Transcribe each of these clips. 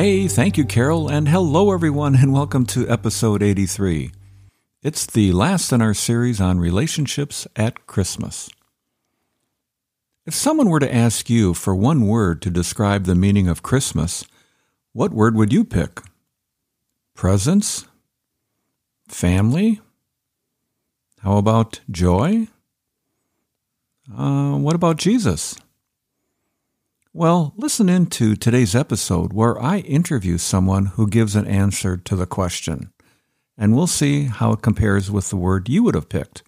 Hey, thank you, Carol, and hello, everyone, and welcome to episode 83. It's the last in our series on relationships at Christmas. If someone were to ask you for one word to describe the meaning of Christmas, what word would you pick? Presents? Family? How about joy? Uh, what about Jesus? Well, listen in to today's episode where I interview someone who gives an answer to the question, and we'll see how it compares with the word you would have picked.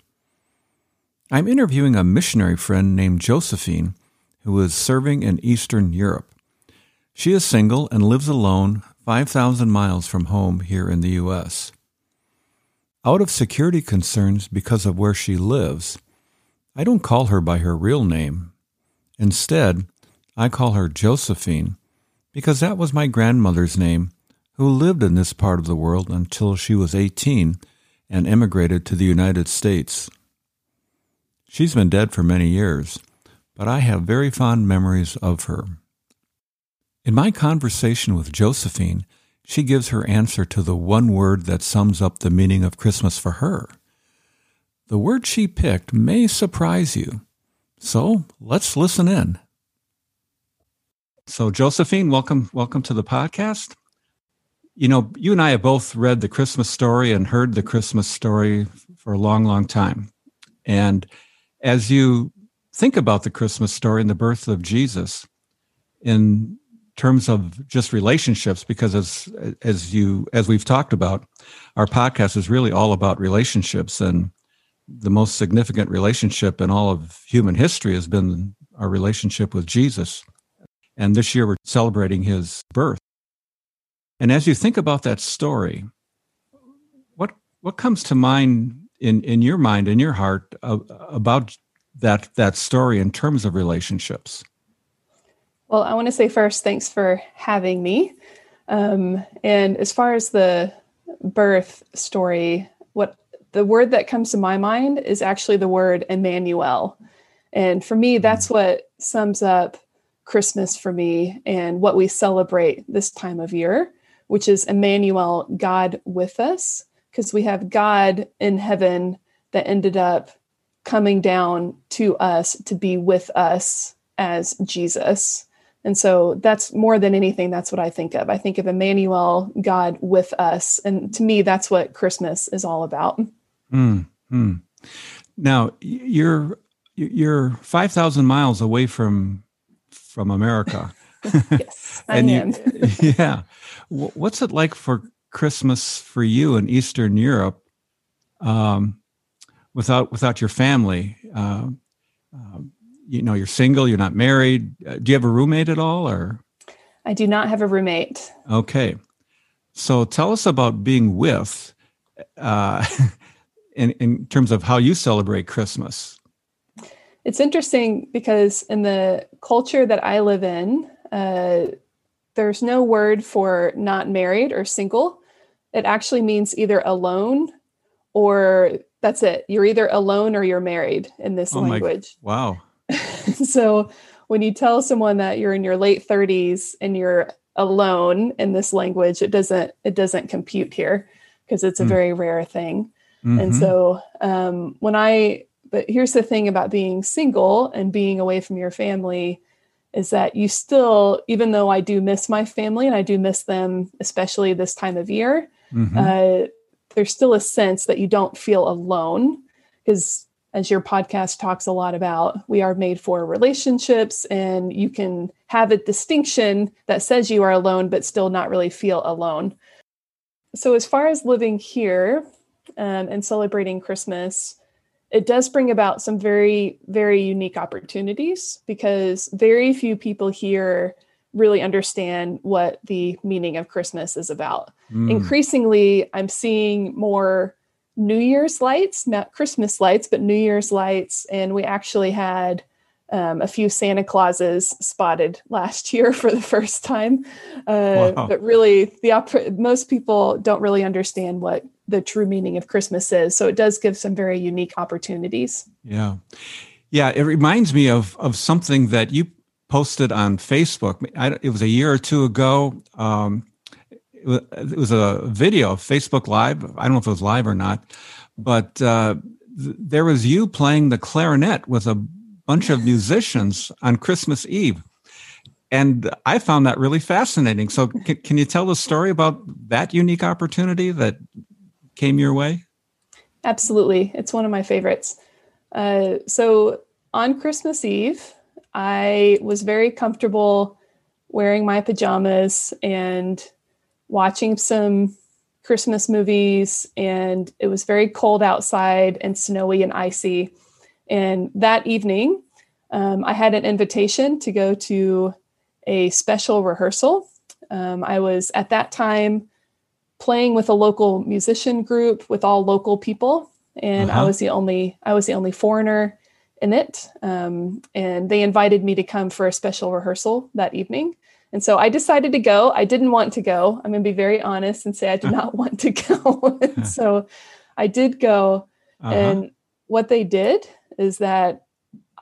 I'm interviewing a missionary friend named Josephine who is serving in Eastern Europe. She is single and lives alone 5,000 miles from home here in the U.S. Out of security concerns because of where she lives, I don't call her by her real name. Instead, I call her Josephine because that was my grandmother's name, who lived in this part of the world until she was 18 and emigrated to the United States. She's been dead for many years, but I have very fond memories of her. In my conversation with Josephine, she gives her answer to the one word that sums up the meaning of Christmas for her. The word she picked may surprise you, so let's listen in. So, Josephine, welcome, welcome to the podcast. You know, you and I have both read the Christmas story and heard the Christmas story for a long, long time. And as you think about the Christmas story and the birth of Jesus in terms of just relationships, because as as you as we've talked about, our podcast is really all about relationships, and the most significant relationship in all of human history has been our relationship with Jesus. And this year we're celebrating his birth. And as you think about that story, what what comes to mind in, in your mind, in your heart, uh, about that that story in terms of relationships? Well, I want to say first, thanks for having me. Um, and as far as the birth story, what the word that comes to my mind is actually the word Emmanuel. And for me, that's mm. what sums up Christmas for me and what we celebrate this time of year, which is Emmanuel, God with us, because we have God in heaven that ended up coming down to us to be with us as Jesus. And so that's more than anything, that's what I think of. I think of Emmanuel, God with us. And to me, that's what Christmas is all about. Mm-hmm. Now, you're you're 5,000 miles away from from America. yes, I and am. You, yeah. What's it like for Christmas for you in Eastern Europe um, without without your family? Uh, uh, you know, you're single, you're not married. Uh, do you have a roommate at all, or? I do not have a roommate. Okay, so tell us about being with, uh, in in terms of how you celebrate Christmas it's interesting because in the culture that I live in, uh, there's no word for not married or single. It actually means either alone or that's it. You're either alone or you're married in this oh language. My, wow. so when you tell someone that you're in your late 30s and you're alone in this language, it doesn't it doesn't compute here because it's a mm. very rare thing. Mm-hmm. And so um, when I but here's the thing about being single and being away from your family is that you still, even though I do miss my family and I do miss them, especially this time of year, mm-hmm. uh, there's still a sense that you don't feel alone because as your podcast talks a lot about, we are made for relationships, and you can have a distinction that says you are alone, but still not really feel alone. So, as far as living here um, and celebrating Christmas, it does bring about some very, very unique opportunities because very few people here really understand what the meaning of Christmas is about. mm. increasingly, I'm seeing more New Year's lights, not Christmas lights, but New Year's lights. And we actually had um, a few Santa Clauses spotted last year for the first time. Uh, wow. But really, the op- most people don't really understand what the true meaning of Christmas is. So it does give some very unique opportunities. Yeah, yeah. It reminds me of of something that you posted on Facebook. I, it was a year or two ago. Um, it, was, it was a video, Facebook Live. I don't know if it was live or not, but uh, th- there was you playing the clarinet with a bunch of musicians on Christmas Eve. And I found that really fascinating. So, can you tell the story about that unique opportunity that came your way? Absolutely. It's one of my favorites. Uh, so, on Christmas Eve, I was very comfortable wearing my pajamas and watching some Christmas movies. And it was very cold outside and snowy and icy. And that evening, um, I had an invitation to go to a special rehearsal. Um, I was at that time playing with a local musician group with all local people, and uh-huh. I was the only I was the only foreigner in it. Um, and they invited me to come for a special rehearsal that evening. And so I decided to go. I didn't want to go. I'm going to be very honest and say I did not want to go. so I did go. Uh-huh. And what they did is that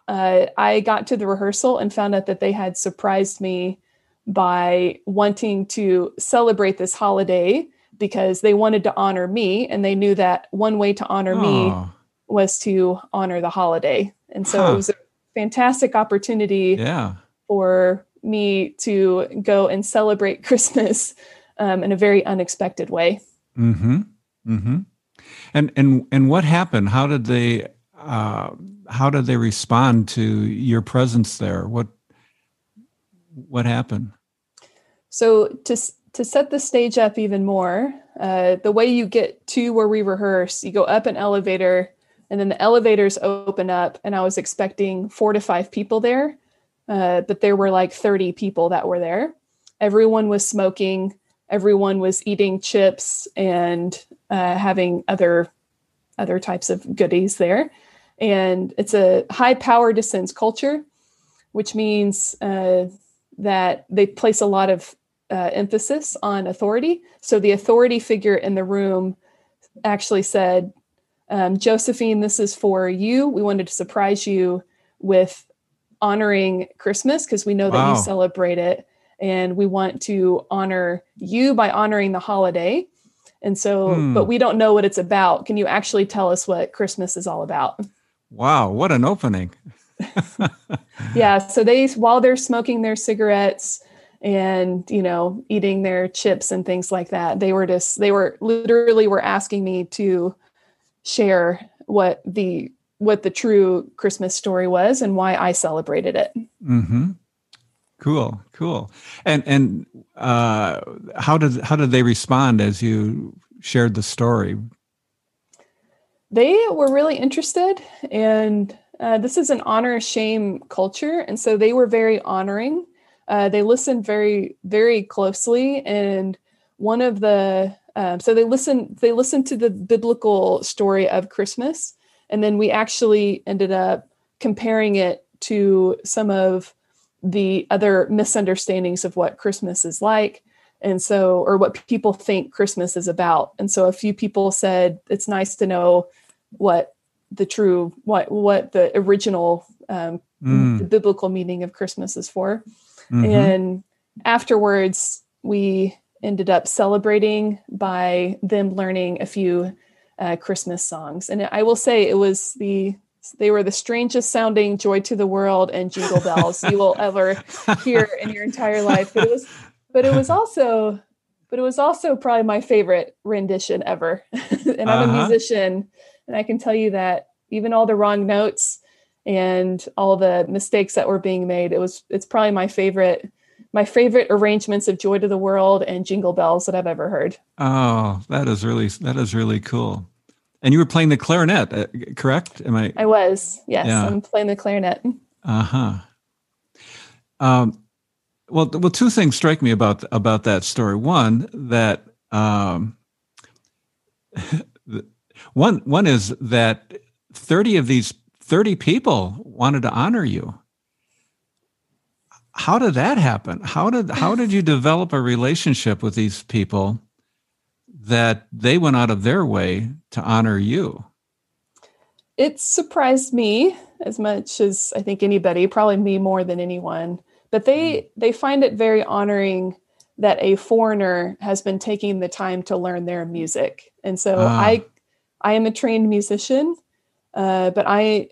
uh, I got to the rehearsal and found out that they had surprised me by wanting to celebrate this holiday because they wanted to honor me and they knew that one way to honor oh. me was to honor the holiday. And so huh. it was a fantastic opportunity yeah. for me to go and celebrate Christmas um, in a very unexpected way. Mm-hmm. Mm-hmm. And and and what happened? How did they uh, how did they respond to your presence there? What what happened? So to to set the stage up even more, uh, the way you get to where we rehearse, you go up an elevator, and then the elevators open up, and I was expecting four to five people there, uh, but there were like thirty people that were there. Everyone was smoking. Everyone was eating chips and uh, having other other types of goodies there and it's a high power distance culture, which means uh, that they place a lot of uh, emphasis on authority. So the authority figure in the room actually said, um, Josephine, this is for you. We wanted to surprise you with honoring Christmas because we know wow. that you celebrate it. And we want to honor you by honoring the holiday. And so, hmm. but we don't know what it's about. Can you actually tell us what Christmas is all about? Wow, what an opening. yeah, so they while they're smoking their cigarettes and, you know, eating their chips and things like that, they were just they were literally were asking me to share what the what the true Christmas story was and why I celebrated it. mm-hmm. Cool, cool. And and uh how did how did they respond as you shared the story? they were really interested and uh, this is an honor shame culture and so they were very honoring uh, they listened very very closely and one of the um, so they listened they listened to the biblical story of christmas and then we actually ended up comparing it to some of the other misunderstandings of what christmas is like and so or what people think christmas is about and so a few people said it's nice to know what the true what what the original um, mm. the biblical meaning of christmas is for mm-hmm. and afterwards we ended up celebrating by them learning a few uh, christmas songs and i will say it was the they were the strangest sounding joy to the world and jingle bells you will ever hear in your entire life but it was but it was also but it was also probably my favorite rendition ever and i'm uh-huh. a musician and i can tell you that even all the wrong notes and all the mistakes that were being made. It was it's probably my favorite my favorite arrangements of joy to the world and jingle bells that i've ever heard. Oh that is really that is really cool. And you were playing the clarinet uh, correct? Am i i was yes yeah. i'm playing the clarinet. Uh-huh. Um well, well, two things strike me about about that story. One, that Um, one one is that thirty of these thirty people wanted to honor you. How did that happen? How did how did you develop a relationship with these people that they went out of their way to honor you? It surprised me as much as I think anybody, probably me more than anyone. But they mm. they find it very honoring that a foreigner has been taking the time to learn their music. And so ah. I I am a trained musician, uh, but I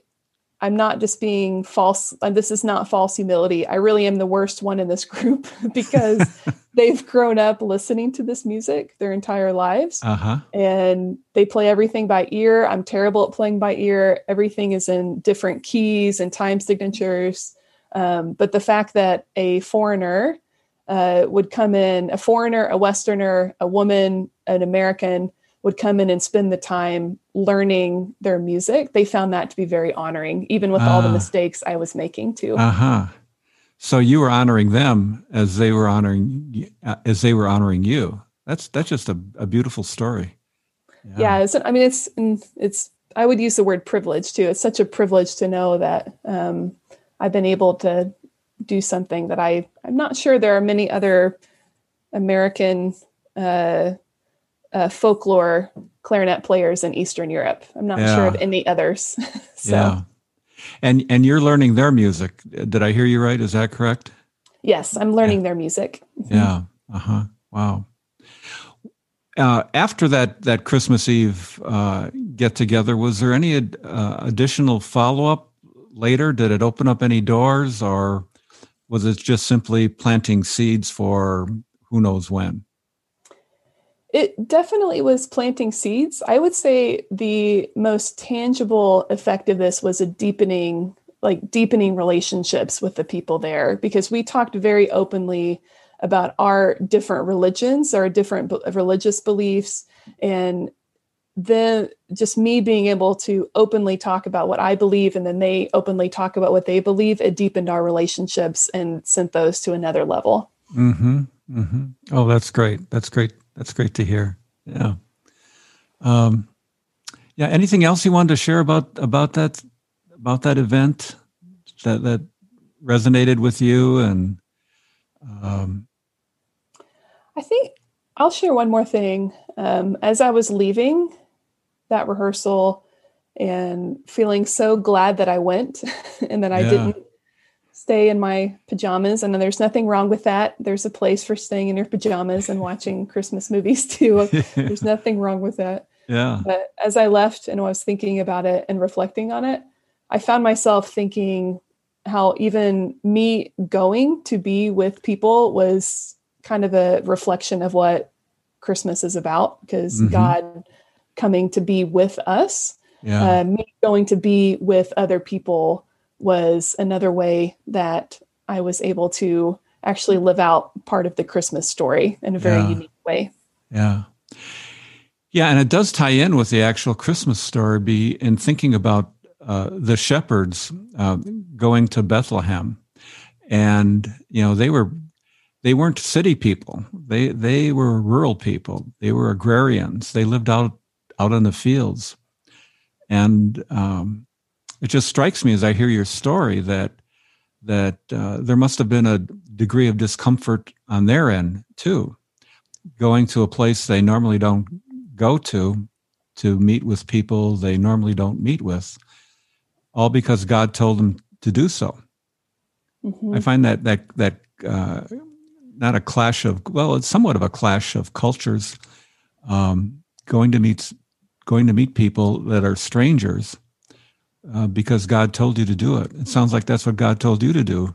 I'm not just being false. This is not false humility. I really am the worst one in this group because they've grown up listening to this music their entire lives. Uh-huh. And they play everything by ear. I'm terrible at playing by ear. Everything is in different keys and time signatures. Um, but the fact that a foreigner uh, would come in, a foreigner, a Westerner, a woman, an American, would come in and spend the time learning their music, they found that to be very honoring, even with uh, all the ah. mistakes I was making too. Uh huh. So you were honoring them as they were honoring uh, as they were honoring you. That's that's just a, a beautiful story. Yeah, yeah I mean, it's it's. I would use the word privilege too. It's such a privilege to know that um, I've been able to do something that I I'm not sure there are many other American uh, uh, folklore clarinet players in Eastern Europe. I'm not yeah. sure of any others. so. Yeah. And and you're learning their music. Did I hear you right? Is that correct? Yes, I'm learning yeah. their music. Mm-hmm. Yeah. Uh huh. Wow. Uh, after that that Christmas Eve uh, get together, was there any uh, additional follow up later? Did it open up any doors, or was it just simply planting seeds for who knows when? It definitely was planting seeds. I would say the most tangible effect of this was a deepening, like deepening relationships with the people there, because we talked very openly about our different religions, our different religious beliefs, and then just me being able to openly talk about what I believe and then they openly talk about what they believe, it deepened our relationships and sent those to another level. Mm-hmm. Mm-hmm. Oh, that's great. That's great that's great to hear. Yeah. Um, yeah. Anything else you wanted to share about about that about that event that that resonated with you and? Um, I think I'll share one more thing. Um, as I was leaving that rehearsal and feeling so glad that I went and that I yeah. didn't stay in my pajamas and there's nothing wrong with that there's a place for staying in your pajamas and watching christmas movies too there's nothing wrong with that yeah but as i left and i was thinking about it and reflecting on it i found myself thinking how even me going to be with people was kind of a reflection of what christmas is about because mm-hmm. god coming to be with us yeah. uh, me going to be with other people was another way that I was able to actually live out part of the Christmas story in a very yeah. unique way. Yeah. Yeah, and it does tie in with the actual Christmas story be in thinking about uh, the shepherds uh, going to Bethlehem. And, you know, they were they weren't city people. They they were rural people. They were agrarians. They lived out out in the fields. And um, it just strikes me as I hear your story that that uh, there must have been a degree of discomfort on their end too, going to a place they normally don't go to to meet with people they normally don't meet with, all because God told them to do so. Mm-hmm. I find that that that uh, not a clash of well, it's somewhat of a clash of cultures. Um, going to meet going to meet people that are strangers uh, because God told you to do it. It sounds like that's what God told you to do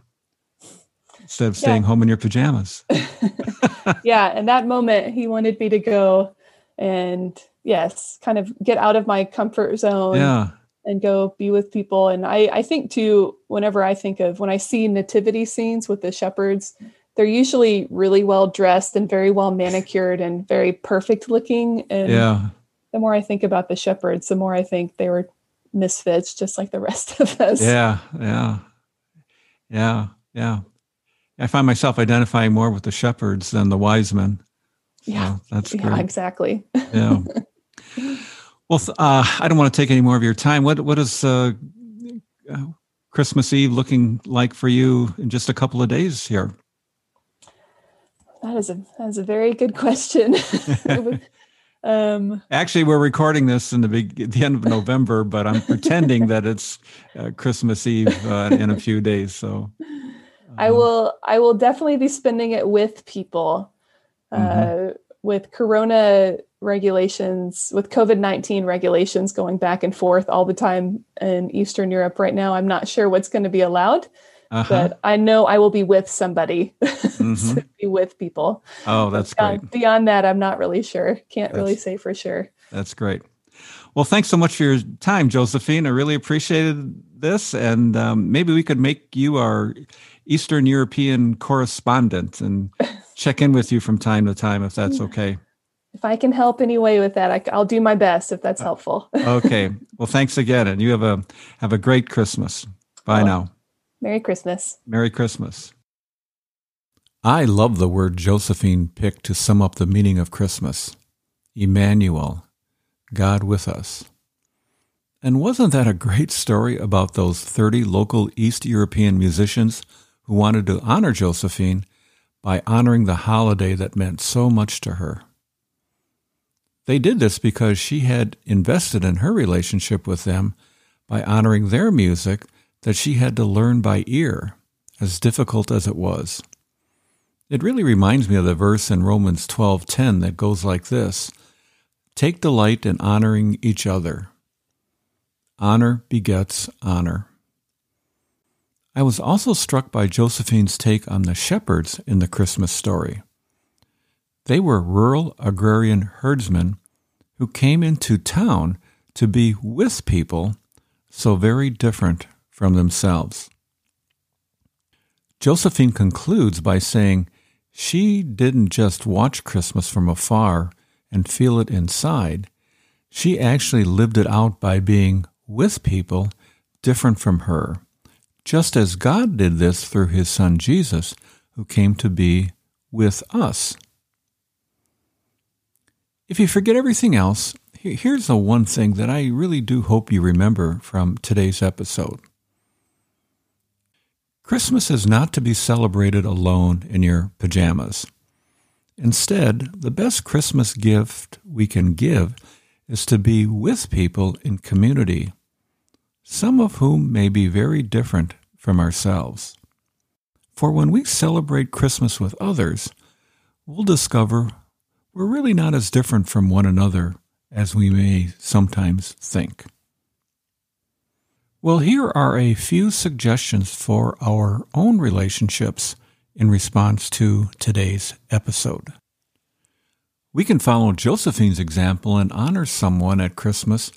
instead of staying yeah. home in your pajamas. yeah. And that moment, he wanted me to go and, yes, kind of get out of my comfort zone. Yeah. And go be with people. And I, I think too, whenever I think of when I see nativity scenes with the shepherds, they're usually really well dressed and very well manicured and very perfect looking. And yeah. the more I think about the shepherds, the more I think they were misfits just like the rest of us. Yeah, yeah, yeah, yeah. I find myself identifying more with the shepherds than the wise men. Yeah, that's yeah, great. exactly. Yeah. well, uh, I don't want to take any more of your time. What what is uh, uh, Christmas Eve looking like for you in just a couple of days here? That is a that is a very good question. um, Actually, we're recording this in the big, the end of November, but I'm pretending that it's uh, Christmas Eve uh, in a few days. So I uh-huh. will I will definitely be spending it with people. Mm-hmm. Uh, with Corona regulations, with COVID 19 regulations going back and forth all the time in Eastern Europe right now, I'm not sure what's going to be allowed. Uh-huh. But I know I will be with somebody, mm-hmm. be with people. Oh, that's beyond, great. Beyond that, I'm not really sure. Can't that's, really say for sure. That's great. Well, thanks so much for your time, Josephine. I really appreciated this, and um, maybe we could make you our Eastern European correspondent and check in with you from time to time if that's okay. If I can help any way with that, I, will do my best if that's uh, helpful. okay. Well, thanks again, and you have a have a great Christmas. Bye now. Merry Christmas. Merry Christmas. I love the word Josephine picked to sum up the meaning of Christmas. Emmanuel, God with us. And wasn't that a great story about those 30 local East European musicians who wanted to honor Josephine by honoring the holiday that meant so much to her. They did this because she had invested in her relationship with them by honoring their music that she had to learn by ear, as difficult as it was. It really reminds me of the verse in Romans 12:10 that goes like this: Take delight in honoring each other. Honor begets honor. I was also struck by Josephine's take on the shepherds in the Christmas story. They were rural agrarian herdsmen who came into town to be with people so very different from themselves. Josephine concludes by saying she didn't just watch Christmas from afar and feel it inside, she actually lived it out by being with people different from her just as God did this through his Son Jesus, who came to be with us. If you forget everything else, here's the one thing that I really do hope you remember from today's episode. Christmas is not to be celebrated alone in your pajamas. Instead, the best Christmas gift we can give is to be with people in community some of whom may be very different from ourselves. For when we celebrate Christmas with others, we'll discover we're really not as different from one another as we may sometimes think. Well, here are a few suggestions for our own relationships in response to today's episode. We can follow Josephine's example and honor someone at Christmas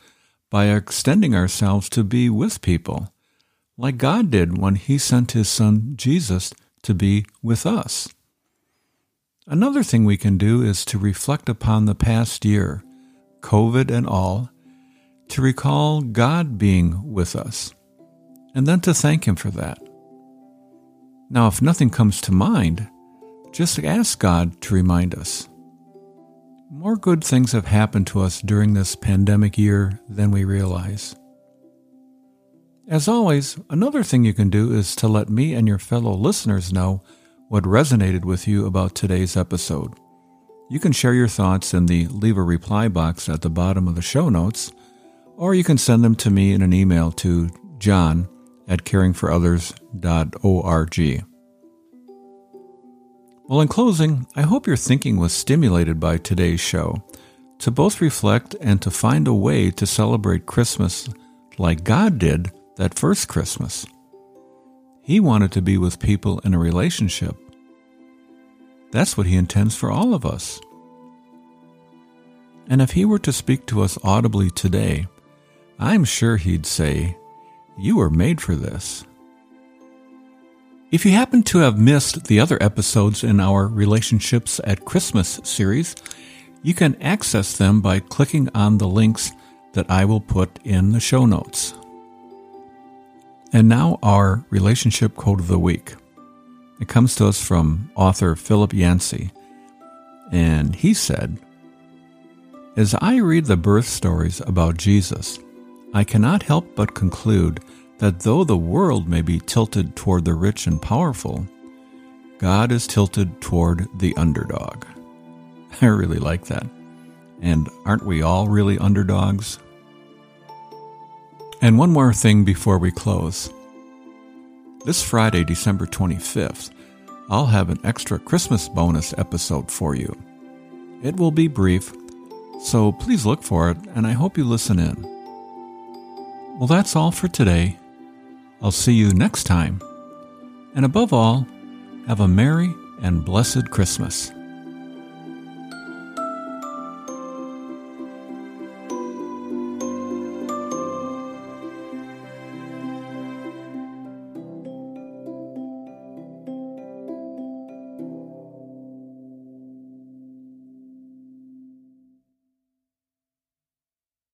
by extending ourselves to be with people, like God did when He sent His Son Jesus to be with us. Another thing we can do is to reflect upon the past year, COVID and all, to recall God being with us, and then to thank Him for that. Now, if nothing comes to mind, just ask God to remind us. More good things have happened to us during this pandemic year than we realize. As always, another thing you can do is to let me and your fellow listeners know what resonated with you about today's episode. You can share your thoughts in the Leave a Reply box at the bottom of the show notes, or you can send them to me in an email to john at caringforothers.org. Well, in closing, I hope your thinking was stimulated by today's show to both reflect and to find a way to celebrate Christmas like God did that first Christmas. He wanted to be with people in a relationship. That's what He intends for all of us. And if He were to speak to us audibly today, I'm sure He'd say, You were made for this. If you happen to have missed the other episodes in our Relationships at Christmas series, you can access them by clicking on the links that I will put in the show notes. And now, our relationship quote of the week. It comes to us from author Philip Yancey. and he said, As I read the birth stories about Jesus, I cannot help but conclude that though the world may be tilted toward the rich and powerful, God is tilted toward the underdog. I really like that. And aren't we all really underdogs? And one more thing before we close. This Friday, December 25th, I'll have an extra Christmas bonus episode for you. It will be brief, so please look for it, and I hope you listen in. Well, that's all for today. I'll see you next time. And above all, have a merry and blessed Christmas.